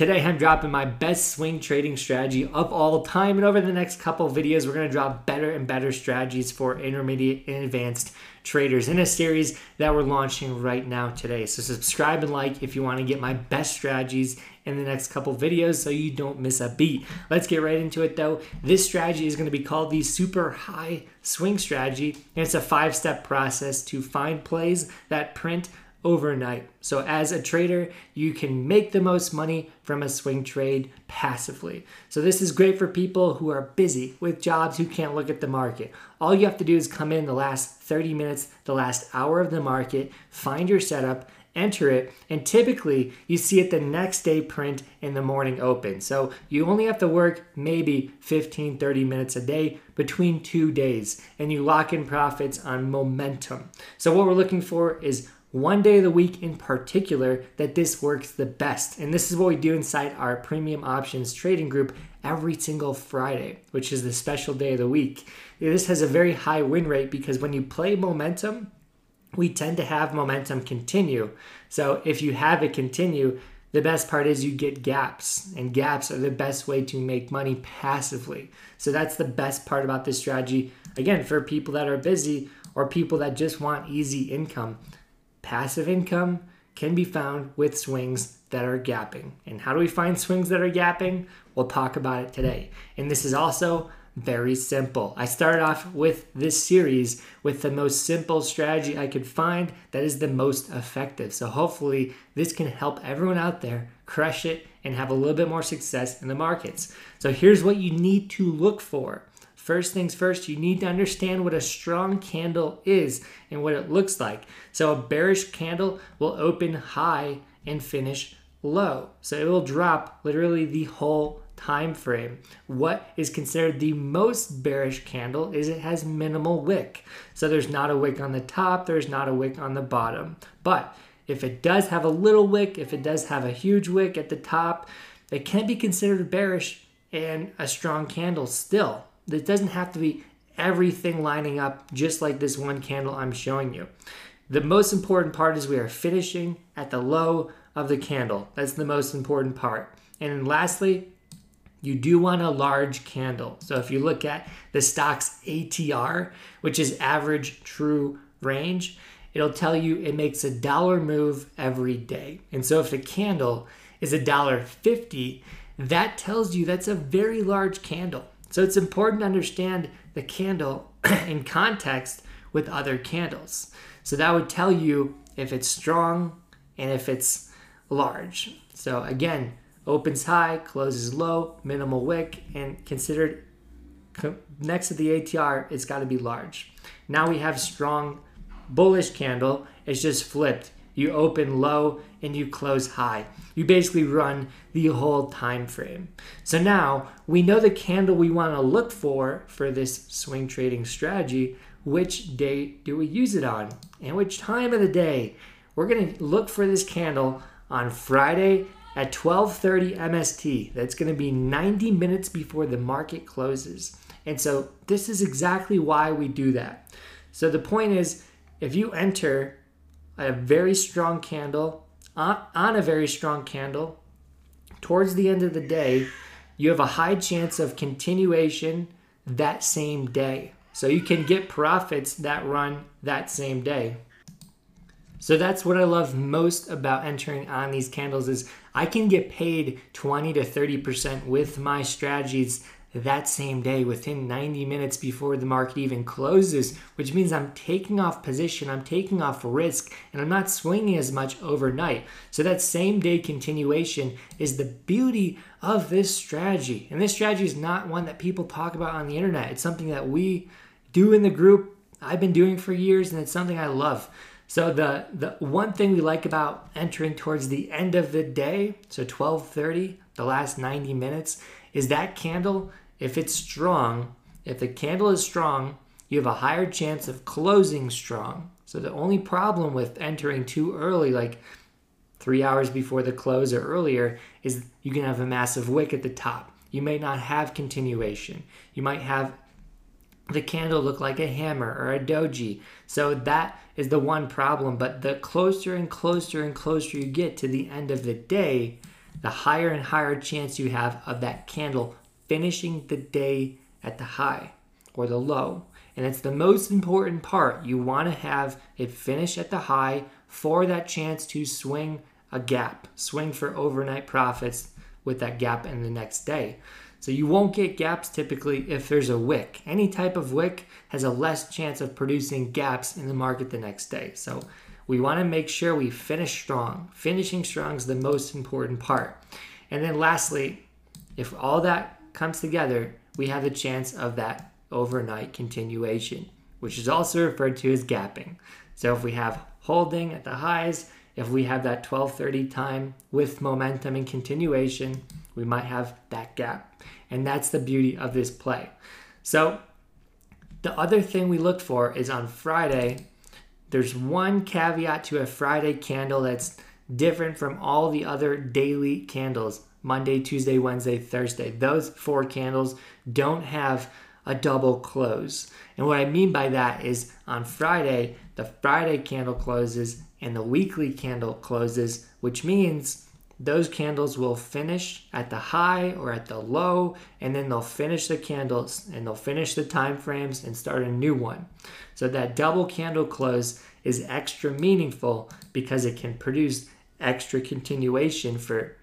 Today I'm dropping my best swing trading strategy of all time and over the next couple videos we're going to drop better and better strategies for intermediate and advanced traders in a series that we're launching right now today. So subscribe and like if you want to get my best strategies in the next couple videos so you don't miss a beat. Let's get right into it though. This strategy is going to be called the super high swing strategy and it's a five-step process to find plays that print overnight. So, as a trader, you can make the most money from a swing trade passively. So, this is great for people who are busy with jobs who can't look at the market. All you have to do is come in the last 30 minutes, the last hour of the market, find your setup, enter it, and typically you see it the next day print in the morning open. So you only have to work maybe 15, 30 minutes a day between two days, and you lock in profits on momentum. So what we're looking for is one day of the week in particular that this works the best. And this is what we do inside our premium options trading group every single Friday, which is the special day of the week. This has a very high win rate because when you play momentum, we tend to have momentum continue. So if you have it continue, the best part is you get gaps, and gaps are the best way to make money passively. So that's the best part about this strategy. Again, for people that are busy or people that just want easy income passive income can be found with swings that are gapping. And how do we find swings that are gapping? We'll talk about it today. And this is also very simple. I started off with this series with the most simple strategy I could find that is the most effective. So hopefully this can help everyone out there crush it and have a little bit more success in the markets. So here's what you need to look for. First things first, you need to understand what a strong candle is and what it looks like. So, a bearish candle will open high and finish low. So, it will drop literally the whole time frame. What is considered the most bearish candle is it has minimal wick. So, there's not a wick on the top, there's not a wick on the bottom. But if it does have a little wick, if it does have a huge wick at the top, it can be considered bearish and a strong candle still. It doesn't have to be everything lining up just like this one candle I'm showing you. The most important part is we are finishing at the low of the candle. That's the most important part. And lastly, you do want a large candle. So if you look at the stock's ATR, which is average true range, it'll tell you it makes a dollar move every day. And so if the candle is a dollar 50, that tells you that's a very large candle. So it's important to understand the candle in context with other candles. So that would tell you if it's strong and if it's large. So again, opens high, closes low, minimal wick, and considered next to the ATR, it's got to be large. Now we have strong bullish candle. It's just flipped. You open low and you close high. You basically run the whole time frame. So now we know the candle we want to look for for this swing trading strategy. Which day do we use it on? And which time of the day? We're going to look for this candle on Friday at 12:30 MST. That's going to be 90 minutes before the market closes. And so this is exactly why we do that. So the point is if you enter a very strong candle on, on a very strong candle towards the end of the day, you have a high chance of continuation that same day. So you can get profits that run that same day. So that's what I love most about entering on these candles is I can get paid 20 to 30% with my strategies that same day within 90 minutes before the market even closes, which means I'm taking off position, I'm taking off risk, and I'm not swinging as much overnight. So, that same day continuation is the beauty of this strategy. And this strategy is not one that people talk about on the internet, it's something that we do in the group. I've been doing for years, and it's something I love. So the the one thing we like about entering towards the end of the day, so 12:30, the last 90 minutes, is that candle if it's strong, if the candle is strong, you have a higher chance of closing strong. So the only problem with entering too early, like three hours before the close or earlier, is you can have a massive wick at the top. You may not have continuation. You might have the candle look like a hammer or a doji. So that is the one problem. But the closer and closer and closer you get to the end of the day, the higher and higher chance you have of that candle finishing the day at the high or the low. And it's the most important part. You want to have it finish at the high for that chance to swing a gap, swing for overnight profits with that gap in the next day. So you won't get gaps typically if there's a wick. Any type of wick has a less chance of producing gaps in the market the next day. So we want to make sure we finish strong. Finishing strong is the most important part. And then lastly, if all that comes together, we have the chance of that overnight continuation, which is also referred to as gapping. So if we have holding at the highs, if we have that 1230 time with momentum and continuation, we might have that gap. And that's the beauty of this play. So the other thing we look for is on Friday, there's one caveat to a Friday candle that's different from all the other daily candles Monday, Tuesday, Wednesday, Thursday. Those four candles don't have a double close. And what I mean by that is on Friday, the Friday candle closes and the weekly candle closes, which means those candles will finish at the high or at the low and then they'll finish the candles and they'll finish the time frames and start a new one so that double candle close is extra meaningful because it can produce extra continuation for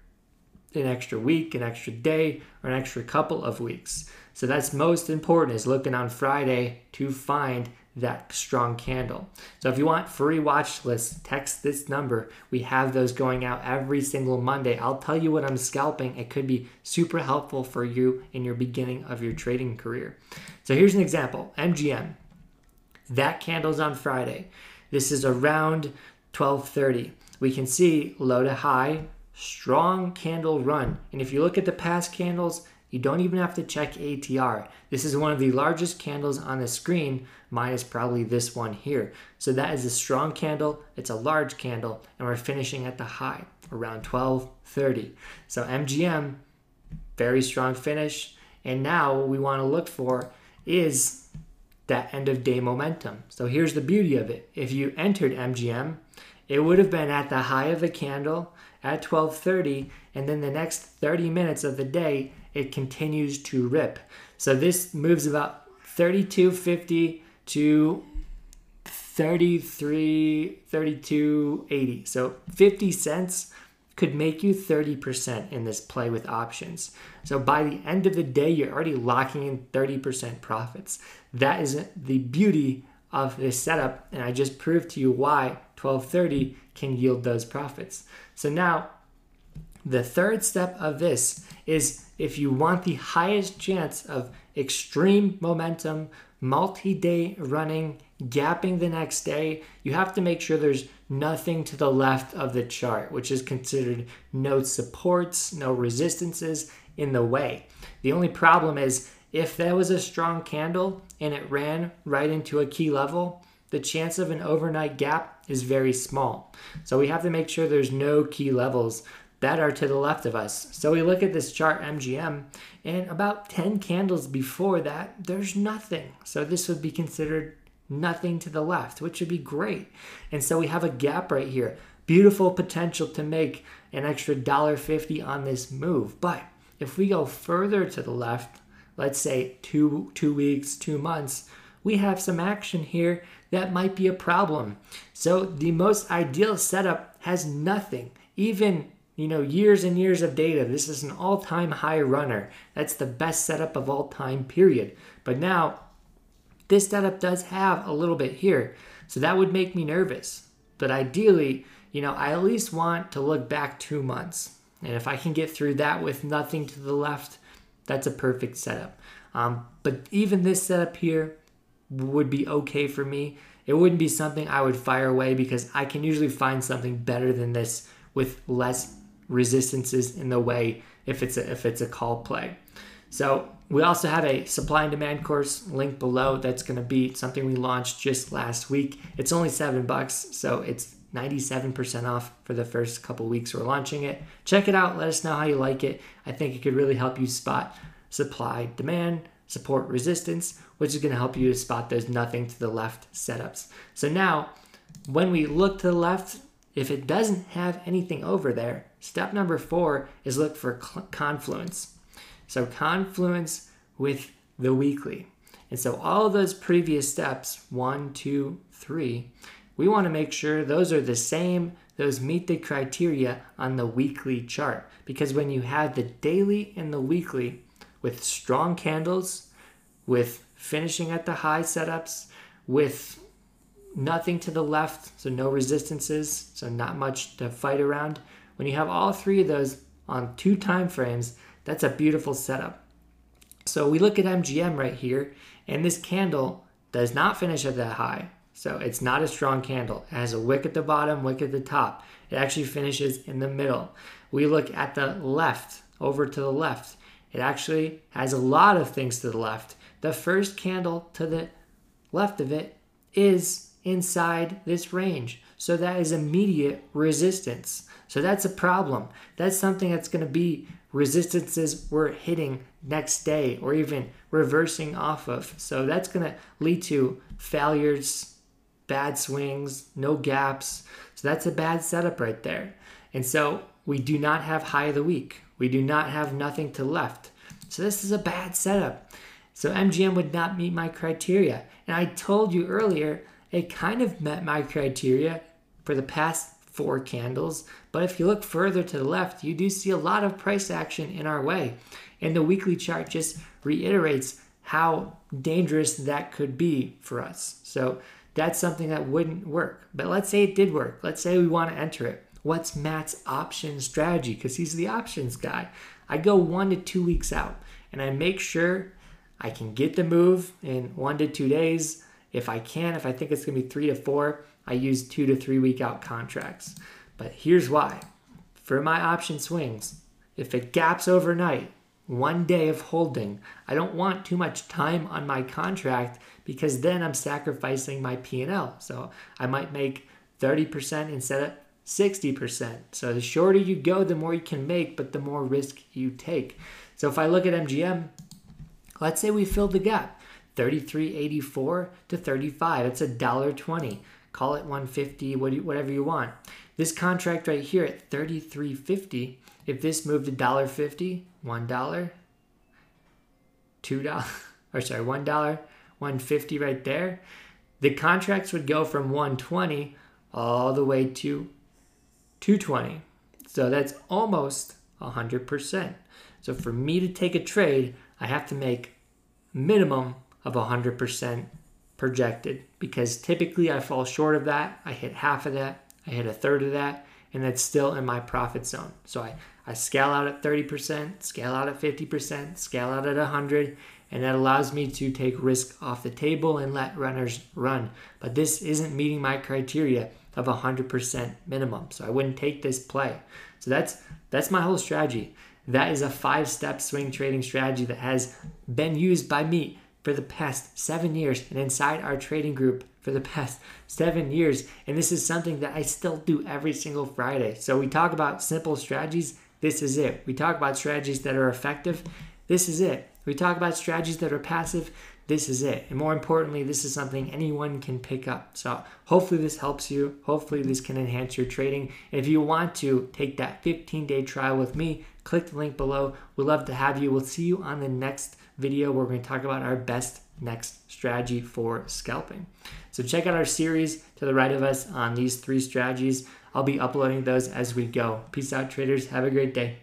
an extra week an extra day or an extra couple of weeks so that's most important is looking on friday to find that strong candle. So if you want free watch lists, text this number. We have those going out every single Monday. I'll tell you what I'm scalping. It could be super helpful for you in your beginning of your trading career. So here's an example MGM. That candle's on Friday. This is around 12:30. We can see low to high, strong candle run. And if you look at the past candles, you don't even have to check ATR. This is one of the largest candles on the screen, minus probably this one here. So that is a strong candle, it's a large candle, and we're finishing at the high around 1230. So MGM, very strong finish. And now what we want to look for is that end of day momentum. So here's the beauty of it. If you entered MGM, it would have been at the high of the candle at 12:30 and then the next 30 minutes of the day it continues to rip. So this moves about 3250 to 33 3280. So 50 cents could make you 30% in this play with options. So by the end of the day you're already locking in 30% profits. That is the beauty of this setup and I just proved to you why 1230 can yield those profits. So now the third step of this is if you want the highest chance of extreme momentum, multi day running, gapping the next day, you have to make sure there's nothing to the left of the chart, which is considered no supports, no resistances in the way. The only problem is if there was a strong candle and it ran right into a key level, the chance of an overnight gap is very small. So we have to make sure there's no key levels that are to the left of us. So we look at this chart MGM, and about 10 candles before that, there's nothing. So this would be considered nothing to the left, which would be great. And so we have a gap right here. Beautiful potential to make an extra $1.50 on this move. But if we go further to the left, let's say two, two weeks, two months, we have some action here that might be a problem. So the most ideal setup has nothing. Even you know, years and years of data. This is an all time high runner. That's the best setup of all time, period. But now, this setup does have a little bit here. So that would make me nervous. But ideally, you know, I at least want to look back two months. And if I can get through that with nothing to the left, that's a perfect setup. Um, but even this setup here would be okay for me. It wouldn't be something I would fire away because I can usually find something better than this with less resistances in the way if it's a, if it's a call play. So we also have a supply and demand course link below. That's going to be something we launched just last week. It's only seven bucks, so it's 97% off for the first couple weeks we're launching it. Check it out. Let us know how you like it. I think it could really help you spot supply, demand, support, resistance, which is going to help you to spot those nothing to the left setups. So now, when we look to the left, if it doesn't have anything over there, Step number four is look for confluence. So, confluence with the weekly. And so, all of those previous steps one, two, three we want to make sure those are the same, those meet the criteria on the weekly chart. Because when you have the daily and the weekly with strong candles, with finishing at the high setups, with nothing to the left, so no resistances, so not much to fight around. When you have all three of those on two time frames, that's a beautiful setup. So we look at MGM right here, and this candle does not finish at that high. So it's not a strong candle. It has a wick at the bottom, wick at the top. It actually finishes in the middle. We look at the left, over to the left. It actually has a lot of things to the left. The first candle to the left of it is inside this range. So that is immediate resistance. So that's a problem. That's something that's going to be resistances we're hitting next day or even reversing off of. So that's going to lead to failures bad swings, no gaps. So that's a bad setup right there. And so we do not have high of the week. We do not have nothing to left. So this is a bad setup. So MGM would not meet my criteria. And I told you earlier, it kind of met my criteria for the past four candles. But if you look further to the left, you do see a lot of price action in our way. And the weekly chart just reiterates how dangerous that could be for us. So that's something that wouldn't work. But let's say it did work. Let's say we want to enter it. What's Matt's option strategy? Because he's the options guy. I go one to two weeks out and I make sure I can get the move in one to two days. If I can, if I think it's going to be three to four, I use two to three week out contracts. But here's why for my option swings, if it gaps overnight, one day of holding. I don't want too much time on my contract because then I'm sacrificing my P&L. So I might make 30% instead of 60%. So the shorter you go, the more you can make, but the more risk you take. So if I look at MGM, let's say we filled the gap, 33.84 to 35. It's a dollar 20. Call it 150, whatever you want. This contract right here at 33.50, if this moved to $1.50, one dollar, two dollar, or sorry, one dollar, one fifty right there. The contracts would go from 120 all the way to 220. So that's almost 100%. So for me to take a trade, I have to make minimum of 100% projected because typically I fall short of that. I hit half of that, I hit a third of that, and that's still in my profit zone. So I, I scale out at 30%, scale out at 50%, scale out at 100, and that allows me to take risk off the table and let runners run. But this isn't meeting my criteria of 100% minimum. So I wouldn't take this play. So that's that's my whole strategy. That is a five-step swing trading strategy that has been used by me for the past 7 years and inside our trading group for the past seven years. And this is something that I still do every single Friday. So we talk about simple strategies this is it. We talk about strategies that are effective. This is it. We talk about strategies that are passive. This is it. And more importantly, this is something anyone can pick up. So hopefully this helps you. Hopefully this can enhance your trading. And if you want to take that 15 day trial with me, click the link below. We'd love to have you. We'll see you on the next video where we're going to talk about our best next strategy for scalping. So check out our series to the right of us on these three strategies. I'll be uploading those as we go. Peace out, traders. Have a great day.